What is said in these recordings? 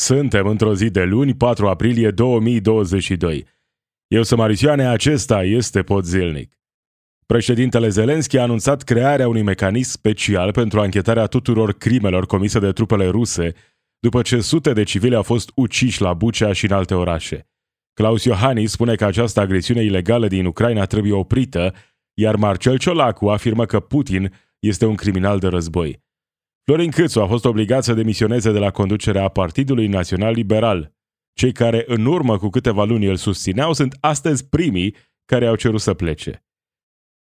Suntem într-o zi de luni, 4 aprilie 2022. Eu sunt Marisioane, acesta este Pod Zilnic. Președintele Zelenski a anunțat crearea unui mecanism special pentru anchetarea tuturor crimelor comise de trupele ruse, după ce sute de civili au fost uciși la Bucea și în alte orașe. Claus Iohannis spune că această agresiune ilegală din Ucraina trebuie oprită, iar Marcel Ciolacu afirmă că Putin este un criminal de război. Florin Câțu a fost obligat să demisioneze de la conducerea Partidului Național Liberal. Cei care în urmă cu câteva luni îl susțineau sunt astăzi primii care au cerut să plece.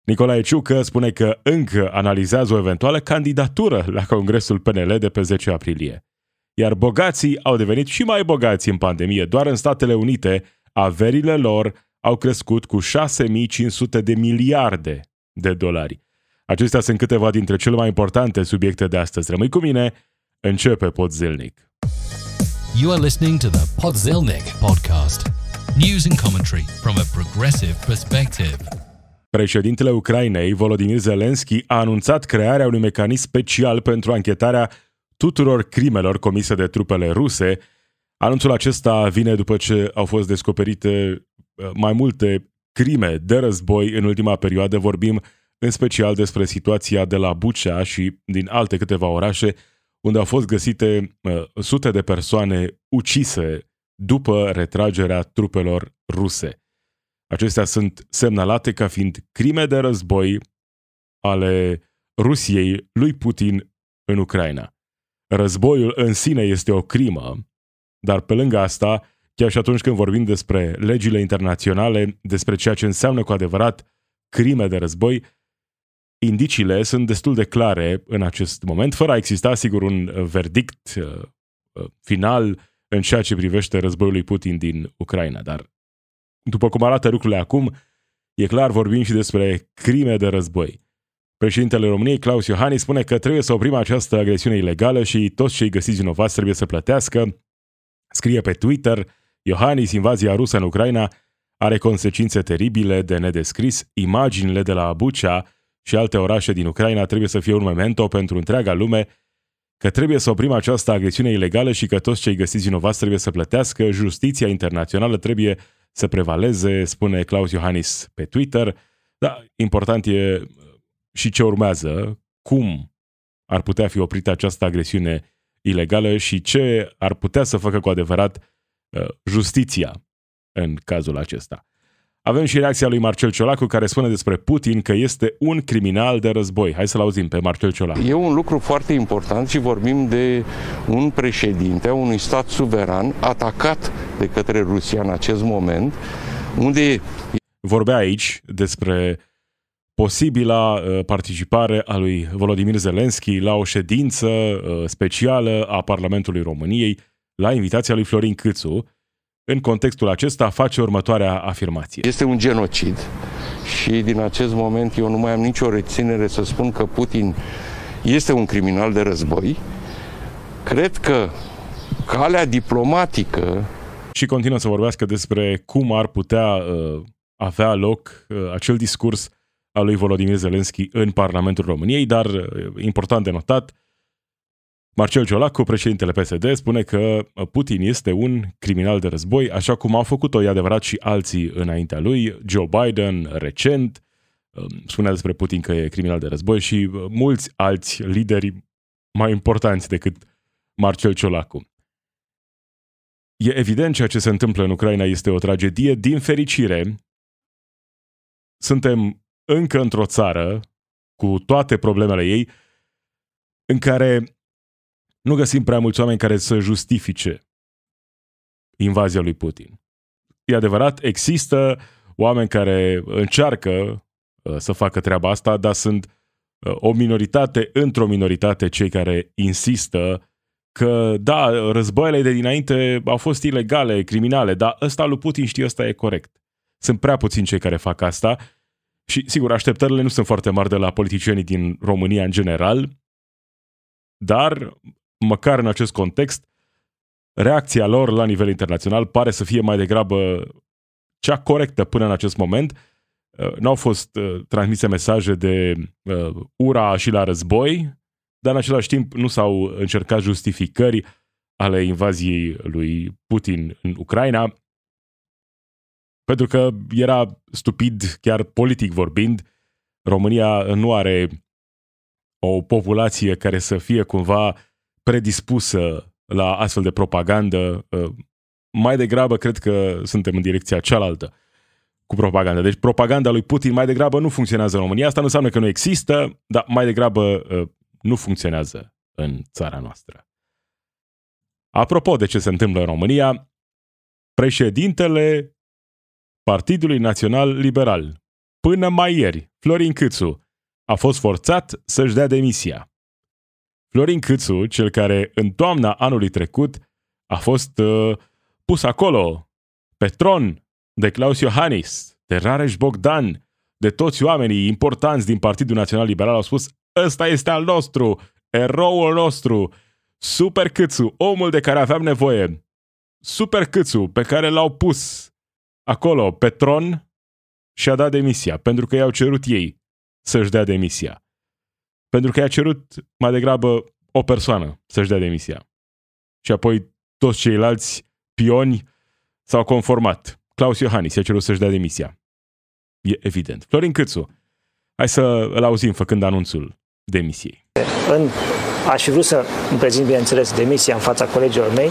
Nicolae Ciucă spune că încă analizează o eventuală candidatură la Congresul PNL de pe 10 aprilie. Iar bogații au devenit și mai bogați în pandemie. Doar în Statele Unite, averile lor au crescut cu 6500 de miliarde de dolari. Acestea sunt câteva dintre cele mai importante subiecte de astăzi. Rămâi cu mine, începe Podzilnic. You are listening to the Podzilnic podcast. News and commentary from a progressive perspective. Președintele Ucrainei, Volodymyr Zelensky, a anunțat crearea unui mecanism special pentru anchetarea tuturor crimelor comise de trupele ruse. Anunțul acesta vine după ce au fost descoperite uh, mai multe crime de război în ultima perioadă. Vorbim în special despre situația de la Bucea și din alte câteva orașe, unde au fost găsite uh, sute de persoane ucise după retragerea trupelor ruse. Acestea sunt semnalate ca fiind crime de război ale Rusiei lui Putin în Ucraina. Războiul în sine este o crimă, dar pe lângă asta, chiar și atunci când vorbim despre legile internaționale, despre ceea ce înseamnă cu adevărat crime de război, indiciile sunt destul de clare în acest moment, fără a exista, sigur, un verdict uh, uh, final în ceea ce privește războiul lui Putin din Ucraina. Dar, după cum arată lucrurile acum, e clar, vorbim și despre crime de război. Președintele României, Claus Iohannis, spune că trebuie să oprim această agresiune ilegală și toți cei găsiți vinovați trebuie să plătească. Scrie pe Twitter, Iohannis, invazia rusă în Ucraina are consecințe teribile de nedescris, imaginile de la Abucea și alte orașe din Ucraina trebuie să fie un memento pentru întreaga lume că trebuie să oprim această agresiune ilegală și că toți cei găsiți vinovați trebuie să plătească, justiția internațională trebuie să prevaleze, spune Claus Iohannis pe Twitter. Da, important e uh, și ce urmează, cum ar putea fi oprită această agresiune ilegală și ce ar putea să facă cu adevărat uh, justiția în cazul acesta. Avem și reacția lui Marcel Ciolacu care spune despre Putin că este un criminal de război. Hai să-l auzim pe Marcel Ciolacu. E un lucru foarte important și vorbim de un președinte a unui stat suveran atacat de către Rusia în acest moment, unde... Vorbea aici despre posibila uh, participare a lui Volodymyr Zelensky la o ședință uh, specială a Parlamentului României la invitația lui Florin Câțu, în contextul acesta face următoarea afirmație. Este un genocid și din acest moment eu nu mai am nicio reținere să spun că Putin este un criminal de război. Cred că calea diplomatică și continuă să vorbească despre cum ar putea uh, avea loc uh, acel discurs al lui Volodymyr Zelensky în Parlamentul României, dar uh, important de notat, Marcel Ciolacu, președintele PSD, spune că Putin este un criminal de război, așa cum au făcut-o, e adevărat, și alții înaintea lui. Joe Biden, recent, um, spunea despre Putin că e criminal de război și uh, mulți alți lideri mai importanți decât Marcel Ciolacu. E evident ceea ce se întâmplă în Ucraina este o tragedie. Din fericire, suntem încă într-o țară, cu toate problemele ei, în care nu găsim prea mulți oameni care să justifice invazia lui Putin. E adevărat, există oameni care încearcă uh, să facă treaba asta, dar sunt uh, o minoritate într-o minoritate cei care insistă că, da, războaiele de dinainte au fost ilegale, criminale, dar ăsta lui Putin știe, ăsta e corect. Sunt prea puțini cei care fac asta și, sigur, așteptările nu sunt foarte mari de la politicienii din România în general, dar măcar în acest context, reacția lor la nivel internațional pare să fie mai degrabă cea corectă până în acest moment. Uh, n-au fost uh, transmise mesaje de uh, ura și la război, dar în același timp nu s-au încercat justificări ale invaziei lui Putin în Ucraina, pentru că era stupid, chiar politic vorbind. România nu are o populație care să fie cumva predispusă la astfel de propagandă. Mai degrabă, cred că suntem în direcția cealaltă cu propaganda. Deci propaganda lui Putin mai degrabă nu funcționează în România. Asta nu înseamnă că nu există, dar mai degrabă nu funcționează în țara noastră. Apropo de ce se întâmplă în România, președintele Partidului Național Liberal, până mai ieri, Florin Câțu, a fost forțat să-și dea demisia. Florin Câțu, cel care în toamna anului trecut a fost uh, pus acolo, pe tron, de Claus Iohannis, de Rareș Bogdan, de toți oamenii importanți din Partidul Național Liberal au spus ăsta este al nostru, eroul nostru, Super Câțu, omul de care aveam nevoie. Super Câțu, pe care l-au pus acolo, pe tron, și a dat demisia, pentru că i-au cerut ei să-și dea demisia. Pentru că i-a cerut mai degrabă o persoană să-și dea demisia. Și apoi toți ceilalți pioni s-au conformat. Claus Iohannis i-a cerut să-și dea demisia. E evident. Florin Câțu, hai să îl auzim făcând anunțul demisiei. În Aș fi vrut să îmi prezint, bineînțeles, demisia în fața colegilor mei.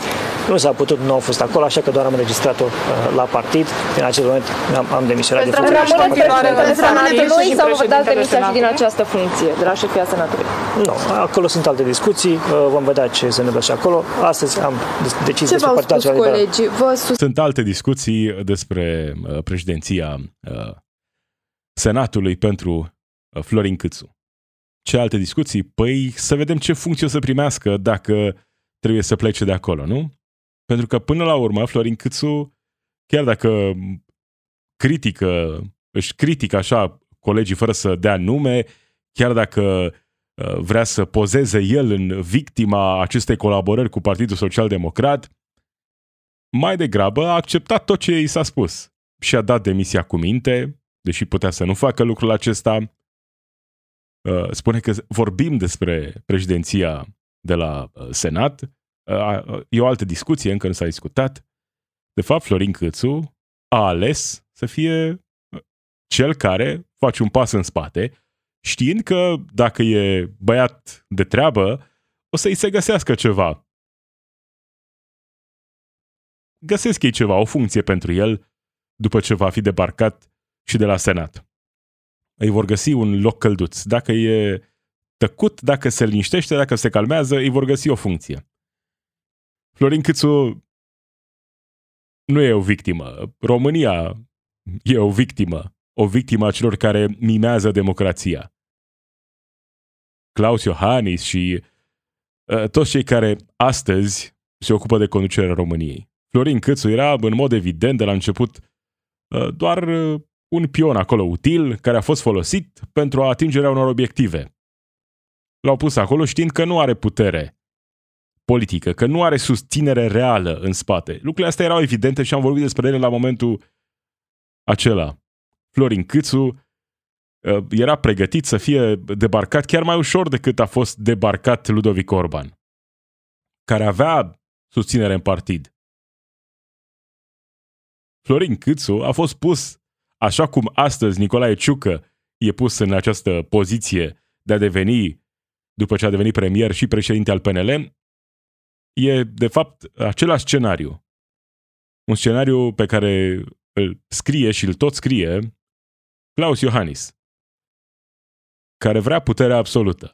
Nu s-a putut, nu au fost acolo, așa că doar am înregistrat-o uh, la partid. În acel moment am, am demisionat din funcție. Rămâneți sau vă dați demisia și din această funcție, de la șefia Senatului? Nu, acolo sunt alte discuții, uh, vom vedea ce se întâmplă și acolo. Astăzi am decis ce despre Partidul colegii? Vă sus... Sunt alte discuții despre uh, președinția Senatului pentru Florin Câțu. Ce alte discuții? Păi să vedem ce funcție o să primească dacă trebuie să plece de acolo, nu? Pentru că până la urmă Florin Câțu, chiar dacă critică, își critică așa colegii fără să dea nume, chiar dacă uh, vrea să pozeze el în victima acestei colaborări cu Partidul Social Democrat, mai degrabă a acceptat tot ce i s-a spus și a dat demisia cu minte, deși putea să nu facă lucrul acesta, Uh, spune că vorbim despre președinția de la uh, Senat. Uh, e o altă discuție, încă nu s-a discutat. De fapt, Florin Câțu a ales să fie cel care face un pas în spate, știind că dacă e băiat de treabă, o să-i se găsească ceva. Găsesc ei ceva, o funcție pentru el, după ce va fi debarcat și de la Senat îi vor găsi un loc călduț. Dacă e tăcut, dacă se liniștește, dacă se calmează, îi vor găsi o funcție. Florin Câțu nu e o victimă. România e o victimă. O victimă a celor care mimează democrația. Claus Iohannis și uh, toți cei care astăzi se ocupă de conducerea României. Florin Câțu era, în mod evident, de la început, uh, doar uh, un pion acolo util care a fost folosit pentru atingerea unor obiective. L-au pus acolo știind că nu are putere politică, că nu are susținere reală în spate. Lucrurile astea erau evidente și am vorbit despre ele la momentul acela. Florin Câțu uh, era pregătit să fie debarcat chiar mai ușor decât a fost debarcat Ludovic Orban, care avea susținere în partid. Florin Câțu a fost pus Așa cum astăzi Nicolae Ciucă e pus în această poziție de a deveni, după ce a devenit premier și președinte al PNL, e de fapt același scenariu. Un scenariu pe care îl scrie și îl tot scrie Claus Iohannis, care vrea puterea absolută.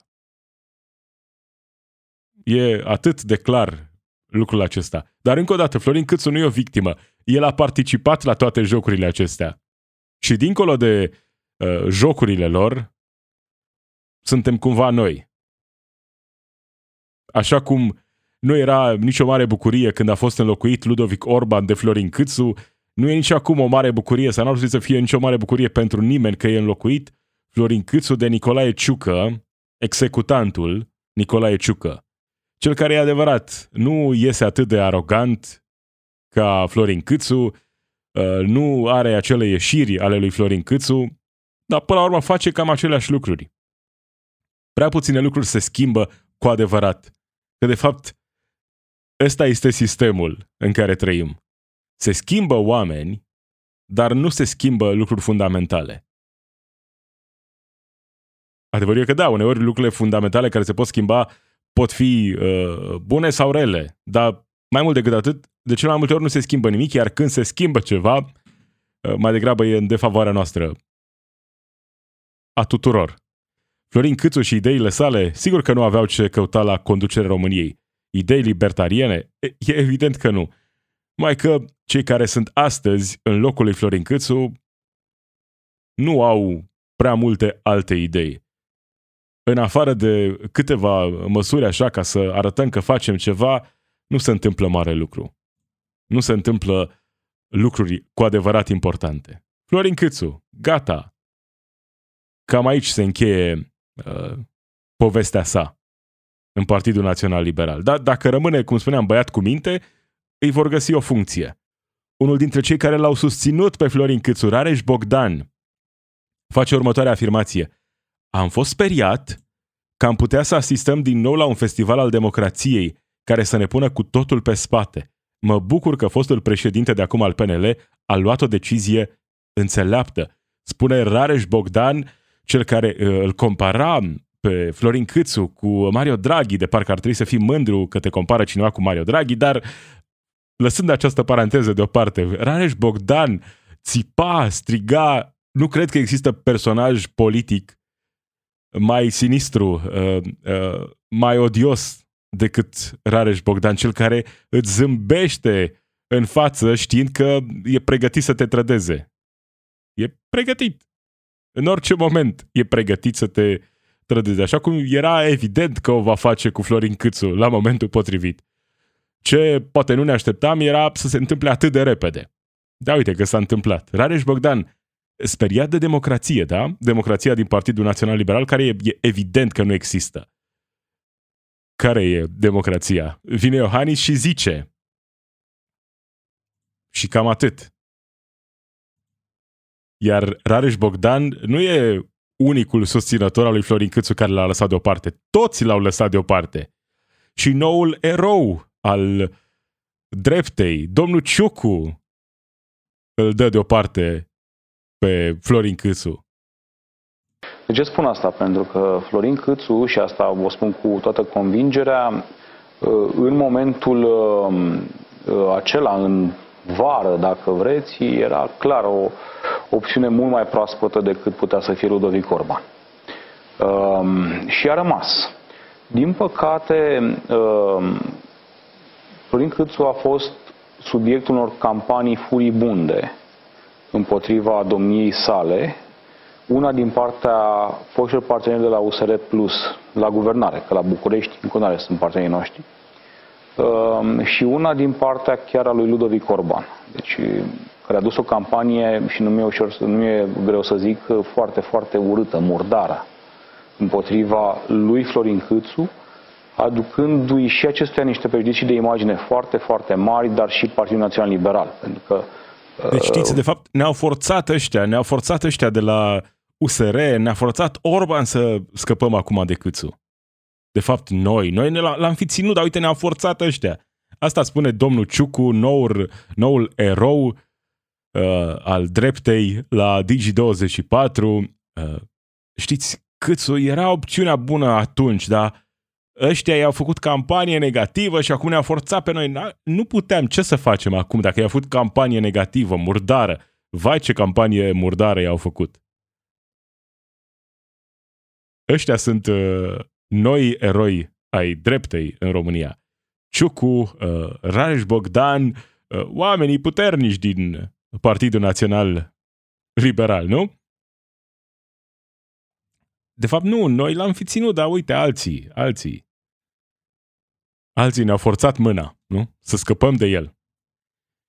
E atât de clar lucrul acesta. Dar încă o dată, Florin Câțu nu e o victimă. El a participat la toate jocurile acestea. Și dincolo de uh, jocurile lor, suntem cumva noi. Așa cum nu era nicio mare bucurie când a fost înlocuit Ludovic Orban de Florin Câțu, nu e nici acum o mare bucurie, sau nu ar să fie nicio mare bucurie pentru nimeni că e înlocuit Florin Câțu de Nicolae Ciucă, executantul Nicolae Ciucă. Cel care e adevărat, nu iese atât de arogant ca Florin Câțu, Uh, nu are acele ieșiri ale lui Florin Câțu, dar până la urmă face cam aceleași lucruri. Prea puține lucruri se schimbă cu adevărat. Că de fapt ăsta este sistemul în care trăim. Se schimbă oameni, dar nu se schimbă lucruri fundamentale. Adevărul e că da, uneori lucrurile fundamentale care se pot schimba pot fi uh, bune sau rele, dar mai mult decât atât, de cel mai multe ori nu se schimbă nimic, iar când se schimbă ceva, uh, mai degrabă e în defavoarea noastră a tuturor. Florin Câțu și ideile sale, sigur că nu aveau ce căuta la conducerea României. Idei libertariene? E evident că nu. Mai că cei care sunt astăzi în locul lui Florin Câțu nu au prea multe alte idei. În afară de câteva măsuri așa ca să arătăm că facem ceva, nu se întâmplă mare lucru. Nu se întâmplă lucruri cu adevărat importante. Florin Câțu, gata. Cam aici se încheie uh, povestea sa în Partidul Național Liberal. Dar dacă rămâne, cum spuneam, băiat cu minte, îi vor găsi o funcție. Unul dintre cei care l-au susținut pe Florin Câțu, Rareș Bogdan, face următoarea afirmație. Am fost speriat că am putea să asistăm din nou la un festival al democrației care să ne pună cu totul pe spate. Mă bucur că fostul președinte de acum al PNL a luat o decizie înțeleaptă. Spune Rareș Bogdan, cel care uh, îl compara pe Florin Câțu cu Mario Draghi, de parcă ar trebui să fii mândru că te compară cineva cu Mario Draghi, dar lăsând această paranteză deoparte, Rareș Bogdan țipa, striga, nu cred că există personaj politic mai sinistru, uh, uh, mai odios decât Rareș Bogdan, cel care îți zâmbește în față știind că e pregătit să te trădeze. E pregătit. În orice moment e pregătit să te trădeze. Așa cum era evident că o va face cu Florin Câțu la momentul potrivit. Ce poate nu ne așteptam era să se întâmple atât de repede. Da, uite că s-a întâmplat. Rareș Bogdan, speriat de democrație, da? Democrația din Partidul Național Liberal, care e, e evident că nu există. Care e democrația? Vine Iohannis și zice. Și cam atât. Iar Rareș Bogdan nu e unicul susținător al lui Florin Câțu care l-a lăsat deoparte. Toți l-au lăsat deoparte. Și noul erou al dreptei, domnul Ciucu, îl dă deoparte pe Florin Câțu. De ce spun asta? Pentru că Florin Câțu, și asta o spun cu toată convingerea, în momentul uh, acela, în vară, dacă vreți, era clar o opțiune mult mai proaspătă decât putea să fie Ludovic Orban. Um, și a rămas. Din păcate, um, Florin Câțu a fost subiectul unor campanii furibunde împotriva domniei sale, una din partea foștilor parteneri de la USR Plus la guvernare, că la București în continuare sunt partenerii noștri, um, și una din partea chiar a lui Ludovic Orban. Deci care a dus o campanie, și nu mi-e, ușor, nu mi-e greu să zic, foarte, foarte urâtă, murdară, împotriva lui Florin Câțu, aducându-i și acestuia niște prejudicii de imagine foarte, foarte mari, dar și Partidul Național Liberal. Pentru că, deci știți, de fapt, ne-au forțat ăștia, ne-au forțat ăștia de la USR, ne-a forțat Orban să scăpăm acum de Câțu. De fapt, noi, noi ne l-am fi ținut, dar uite, ne-au forțat ăștia. Asta spune domnul Ciucu, noul, noul erou uh, al dreptei la Digi24. Uh, știți, Câțu era opțiunea bună atunci, dar ăștia i-au făcut campanie negativă și acum ne-au forțat pe noi. Nu puteam, ce să facem acum dacă i-au făcut campanie negativă, murdară? Vai ce campanie murdară i-au făcut. Ăștia sunt uh, noi eroi ai dreptei în România. Ciucu, uh, Rareș Bogdan, uh, oamenii puternici din Partidul Național Liberal, nu? De fapt, nu, noi l-am fi ținut, dar uite, alții, alții. Alții ne-au forțat mâna, nu? Să scăpăm de el.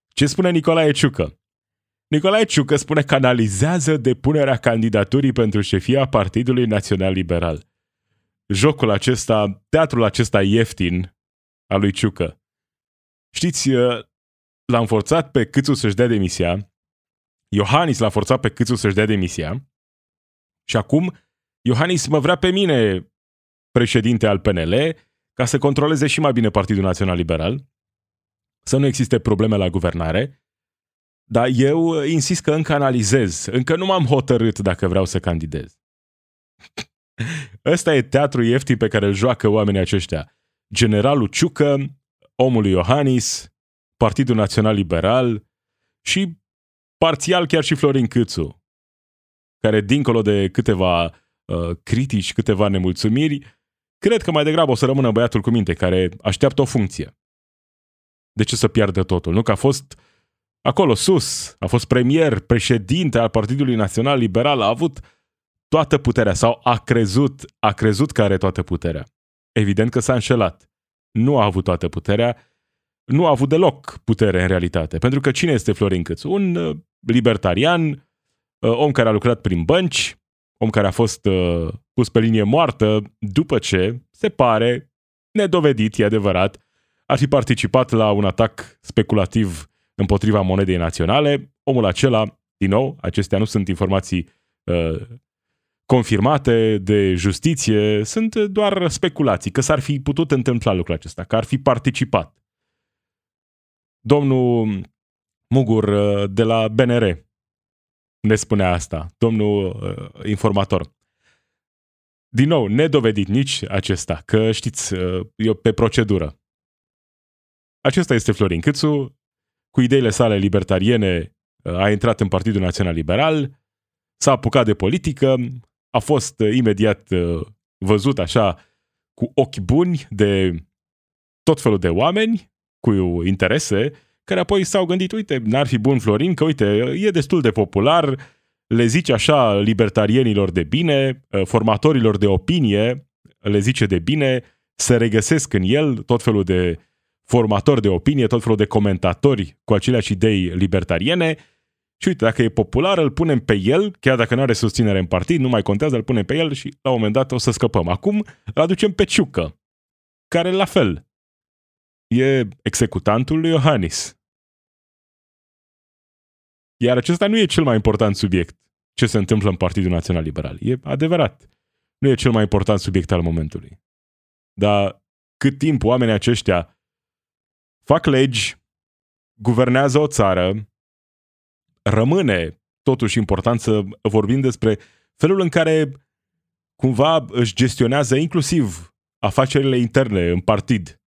Ce spune Nicolae Ciucă? Nicolae Ciucă spune că analizează depunerea candidaturii pentru șefia Partidului Național Liberal. Jocul acesta, teatrul acesta ieftin al lui Ciucă. Știți, l-am forțat pe Câțu să-și dea demisia, Iohannis l-a forțat pe Câțu să-și dea demisia și acum Iohannis mă vrea pe mine președinte al PNL ca să controleze și mai bine Partidul Național Liberal să nu existe probleme la guvernare, dar eu insist că încă analizez, încă nu m-am hotărât dacă vreau să candidez. Ăsta e teatru ieftin pe care îl joacă oamenii aceștia. Generalul Ciucă, omul Iohannis, Partidul Național Liberal și parțial chiar și Florin Câțu, care dincolo de câteva uh, critici, câteva nemulțumiri, cred că mai degrabă o să rămână băiatul cu minte care așteaptă o funcție. De ce să piardă totul? Nu că a fost acolo sus, a fost premier, președinte al Partidului Național Liberal, a avut toată puterea sau a crezut, a crezut că are toată puterea. Evident că s-a înșelat. Nu a avut toată puterea, nu a avut deloc putere în realitate. Pentru că cine este Florin Câțu? Un uh, libertarian, uh, om care a lucrat prin bănci, om care a fost uh, pus pe linie moartă după ce, se pare, nedovedit, e adevărat, ar fi participat la un atac speculativ împotriva monedei naționale. Omul acela, din nou, acestea nu sunt informații uh, confirmate de justiție, sunt doar speculații că s-ar fi putut întâmpla lucrul acesta, că ar fi participat. Domnul Mugur uh, de la BNR ne spunea asta, domnul uh, informator. Din nou, nedovedit nici acesta, că știți, uh, e pe procedură. Acesta este Florin Câțu, cu ideile sale libertariene a intrat în Partidul Național Liberal, s-a apucat de politică, a fost uh, imediat uh, văzut așa cu ochi buni de tot felul de oameni cu interese, care apoi s-au gândit, uite, n-ar fi bun Florin, că uite, e destul de popular, le zice așa libertarienilor de bine, uh, formatorilor de opinie, le zice de bine, se regăsesc în el tot felul de formatori de opinie, tot felul de comentatori cu aceleași idei libertariene și uite, dacă e popular, îl punem pe el, chiar dacă nu are susținere în partid, nu mai contează, îl punem pe el și la un moment dat o să scăpăm. Acum îl aducem pe Ciucă, care la fel e executantul lui Iohannis. Iar acesta nu e cel mai important subiect, ce se întâmplă în Partidul Național Liberal. E adevărat. Nu e cel mai important subiect al momentului. Dar cât timp oamenii aceștia fac legi, guvernează o țară, rămâne totuși important să vorbim despre felul în care cumva își gestionează inclusiv afacerile interne în partid.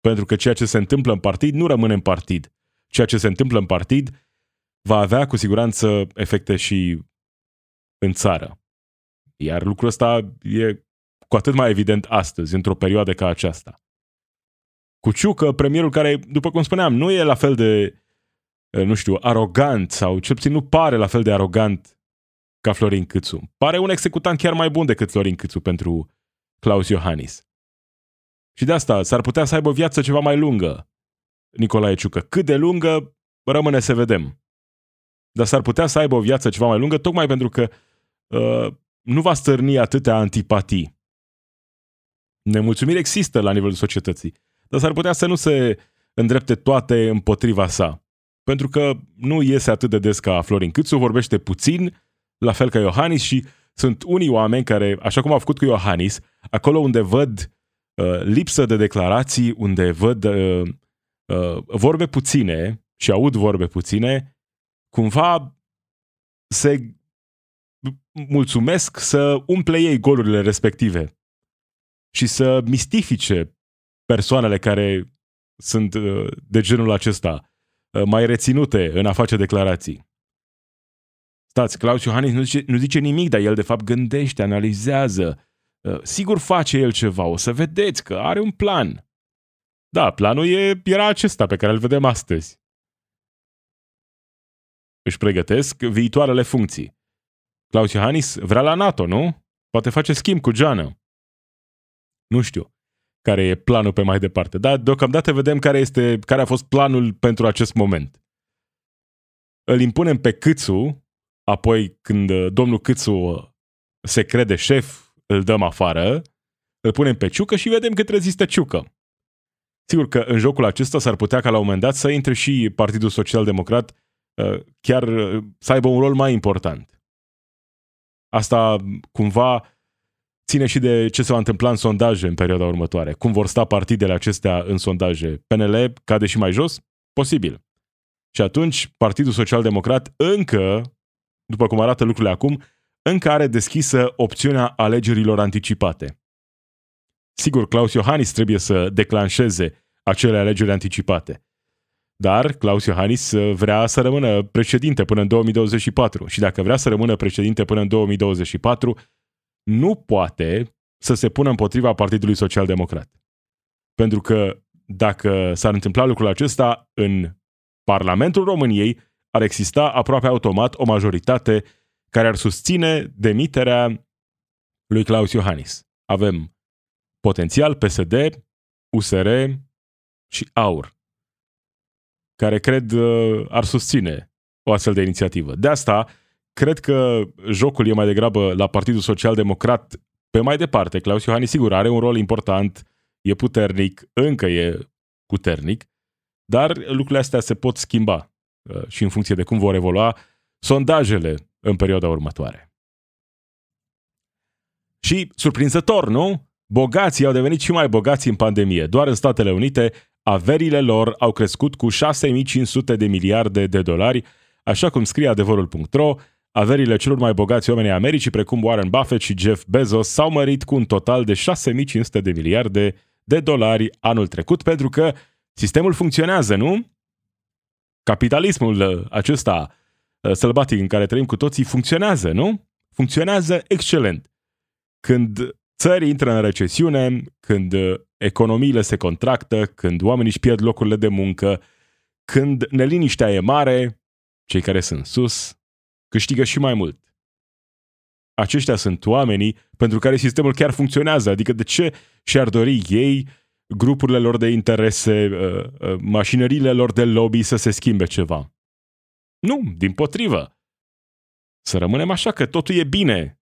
Pentru că ceea ce se întâmplă în partid nu rămâne în partid. Ceea ce se întâmplă în partid va avea cu siguranță efecte și în țară. Iar lucrul ăsta e cu atât mai evident astăzi, într-o perioadă ca aceasta. Cu Ciucă, premierul care, după cum spuneam, nu e la fel de Eh, nu știu, arogant sau cel puțin nu pare la fel de arogant ca Florin Câțu. Pare un executant chiar mai bun decât Florin Câțu pentru Claus Iohannis. Și de asta s-ar putea să aibă o viață ceva mai lungă, Nicolae Ciucă. Cât de lungă, rămâne să vedem. Dar s-ar putea să aibă o viață ceva mai lungă, tocmai pentru că uh, nu va stârni atâtea antipatii. Nemulțumiri există la nivelul societății, dar s-ar putea să nu se îndrepte toate împotriva sa. Pentru că nu iese atât de des ca Florin Câțu, vorbește puțin, la fel ca Iohannis și sunt unii oameni care, așa cum au făcut cu Iohannis, acolo unde văd uh, lipsă de declarații, unde văd uh, uh, vorbe puține și aud vorbe puține, cumva se mulțumesc să umple ei golurile respective și să mistifice persoanele care sunt uh, de genul acesta Uh, mai reținute în a face declarații. Stați, Claus Iohannis nu zice, nu zice nimic, dar el de fapt gândește, analizează. Uh, sigur face el ceva, o să vedeți că are un plan. Da, planul e, era acesta pe care îl vedem astăzi. Își pregătesc viitoarele funcții. Claus Iohannis vrea la NATO, nu? Poate face schimb cu Geană. Nu știu care e planul pe mai departe. Dar deocamdată vedem care, este, care a fost planul pentru acest moment. Îl impunem pe Câțu, apoi când uh, domnul Câțu uh, se crede șef, îl dăm afară, îl punem pe Ciucă și vedem cât rezistă Ciucă. Sigur că în jocul acesta s-ar putea ca la un moment dat să intre și Partidul Social Democrat uh, chiar să aibă un rol mai important. Asta cumva ține și de ce se va întâmpla în sondaje în perioada următoare. Cum vor sta partidele acestea în sondaje. PNL cade și mai jos? Posibil. Și atunci Partidul Social Democrat încă, după cum arată lucrurile acum, încă are deschisă opțiunea alegerilor anticipate. Sigur, Claus Iohannis trebuie să declanșeze acele alegeri anticipate. Dar Claus Iohannis vrea să rămână președinte până în 2024 și dacă vrea să rămână președinte până în 2024, nu poate să se pună împotriva Partidului Social Democrat. Pentru că dacă s-ar întâmpla lucrul acesta în Parlamentul României, ar exista aproape automat o majoritate care ar susține demiterea lui Claus Iohannis. Avem potențial PSD, USR și AUR, care cred uh, ar susține o astfel de inițiativă. De asta, cred că jocul e mai degrabă la Partidul Social Democrat pe mai departe. Claus Iohannis, sigur, are un rol important, e puternic, încă e puternic, dar lucrurile astea se pot schimba uh, și în funcție de cum vor evolua sondajele în perioada următoare. Și, surprinzător, nu? Bogații au devenit și mai bogați în pandemie. Doar în Statele Unite, averile lor au crescut cu 6500 de miliarde de dolari, așa cum scrie adevărul.ro, averile celor mai bogați oameni ai Americii, precum Warren Buffett și Jeff Bezos, s-au mărit cu un total de 6500 de miliarde de dolari anul trecut, pentru că sistemul funcționează, nu? Capitalismul uh, acesta uh, sălbatic în care trăim cu toții funcționează, nu? Funcționează excelent. Când țări intră în recesiune, când uh, economiile se contractă, când oamenii își pierd locurile de muncă, când neliniștea e mare, cei care sunt sus câștigă și mai mult. Aceștia sunt oamenii pentru care sistemul chiar funcționează, adică de ce și-ar dori ei, grupurile lor de interese, uh, uh, mașinările lor de lobby să se schimbe ceva. Nu, din potrivă. Să rămânem așa că totul e bine,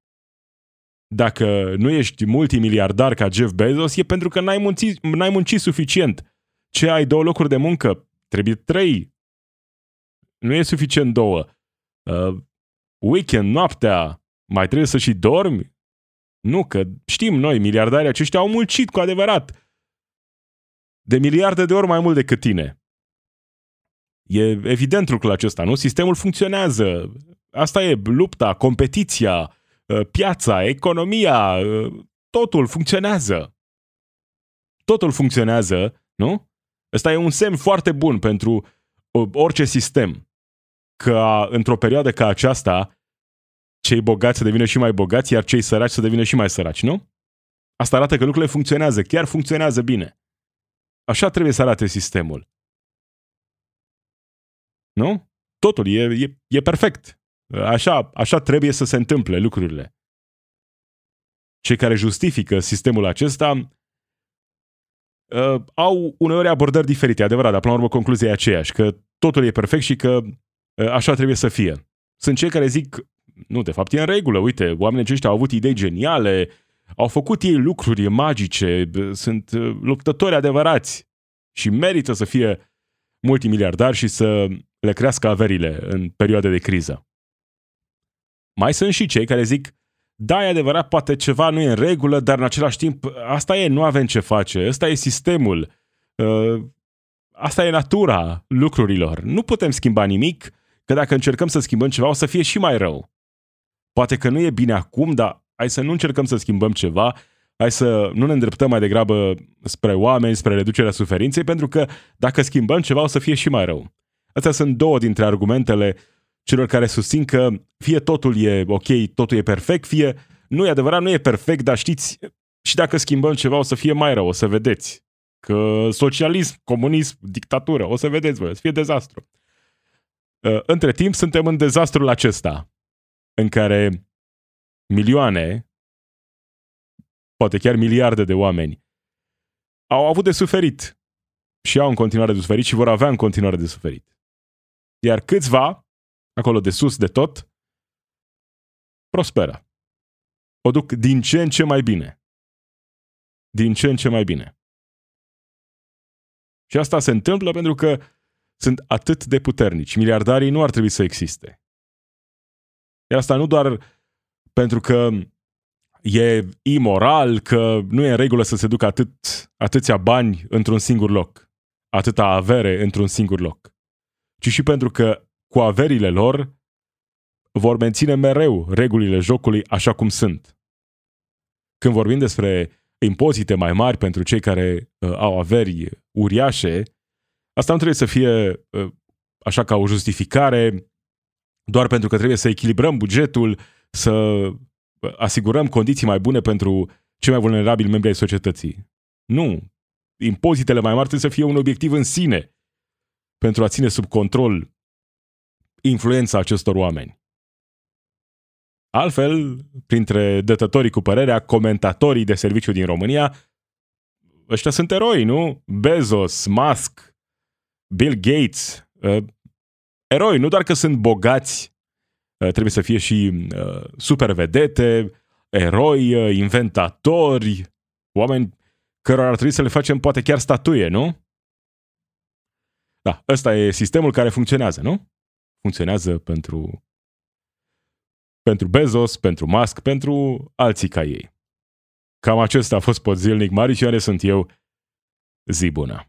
dacă nu ești multimiliardar ca Jeff Bezos, e pentru că n-ai muncit, n-ai muncit suficient. Ce ai două locuri de muncă? Trebuie trei. Nu e suficient două. Uh, weekend, noaptea, mai trebuie să și dormi? Nu, că știm noi, miliardarii aceștia au muncit cu adevărat. De miliarde de ori mai mult decât tine. E evident lucrul acesta, nu? Sistemul funcționează. Asta e lupta, competiția, Uh, piața, economia, uh, totul funcționează. Totul funcționează, nu? Ăsta e un semn foarte bun pentru uh, orice sistem. Că într-o perioadă ca aceasta, cei bogați să devină și mai bogați, iar cei săraci să devină și mai săraci, nu? Asta arată că lucrurile funcționează, chiar funcționează bine. Așa trebuie să arate sistemul. Nu? Totul e, e, e perfect. Așa, așa trebuie să se întâmple lucrurile. Cei care justifică sistemul acesta uh, au uneori abordări diferite, adevărat, dar până la urmă concluzia e aceeași, că totul e perfect și că uh, așa trebuie să fie. Sunt cei care zic, nu, de fapt e în regulă, uite, oamenii aceștia au avut idei geniale, au făcut ei lucruri magice, sunt uh, luptători adevărați și merită să fie multimiliardari și să le crească averile în perioade de criză. Mai sunt și cei care zic, da, e adevărat, poate ceva nu e în regulă, dar în același timp, asta e, nu avem ce face, ăsta e sistemul, uh, asta e natura lucrurilor. Nu putem schimba nimic, că dacă încercăm să schimbăm ceva, o să fie și mai rău. Poate că nu e bine acum, dar hai să nu încercăm să schimbăm ceva, hai să nu ne îndreptăm mai degrabă spre oameni, spre reducerea suferinței, pentru că dacă schimbăm ceva, o să fie și mai rău. Astea sunt două dintre argumentele celor care susțin că fie totul e ok, totul e perfect, fie nu e adevărat, nu e perfect, dar știți, și dacă schimbăm ceva o să fie mai rău, o să vedeți. Că socialism, comunism, dictatură, o să vedeți voi, o să fie dezastru. Uh, între timp, suntem în dezastrul acesta, în care milioane, poate chiar miliarde de oameni, au avut de suferit și au în continuare de suferit și vor avea în continuare de suferit. Iar câțiva acolo de sus de tot, prosperă. O duc din ce în ce mai bine. Din ce în ce mai bine. Și asta se întâmplă pentru că sunt atât de puternici. Miliardarii nu ar trebui să existe. Iar asta nu doar pentru că e imoral, că nu e în regulă să se ducă atât, atâția bani într-un singur loc, atâta avere într-un singur loc, ci și pentru că cu averile lor vor menține mereu regulile jocului așa cum sunt. Când vorbim despre impozite mai mari pentru cei care uh, au averi uriașe, asta nu trebuie să fie uh, așa ca o justificare doar pentru că trebuie să echilibrăm bugetul, să uh, asigurăm condiții mai bune pentru cei mai vulnerabili membri ai societății. Nu. Impozitele mai mari trebuie să fie un obiectiv în sine pentru a ține sub control influența acestor oameni. Altfel, printre dătătorii cu părerea, comentatorii de serviciu din România, ăștia sunt eroi, nu? Bezos, Musk, Bill Gates, uh, eroi, nu doar că sunt bogați, uh, trebuie să fie și uh, supervedete, eroi, uh, inventatori, oameni cărora ar trebui să le facem poate chiar statuie, nu? Da, ăsta e sistemul care funcționează, nu? Funcționează pentru pentru Bezos, pentru Musk, pentru alții ca ei. Cam acesta a fost pot zilnic. Maricioare sunt eu. Zi bună!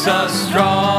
Jesus strong.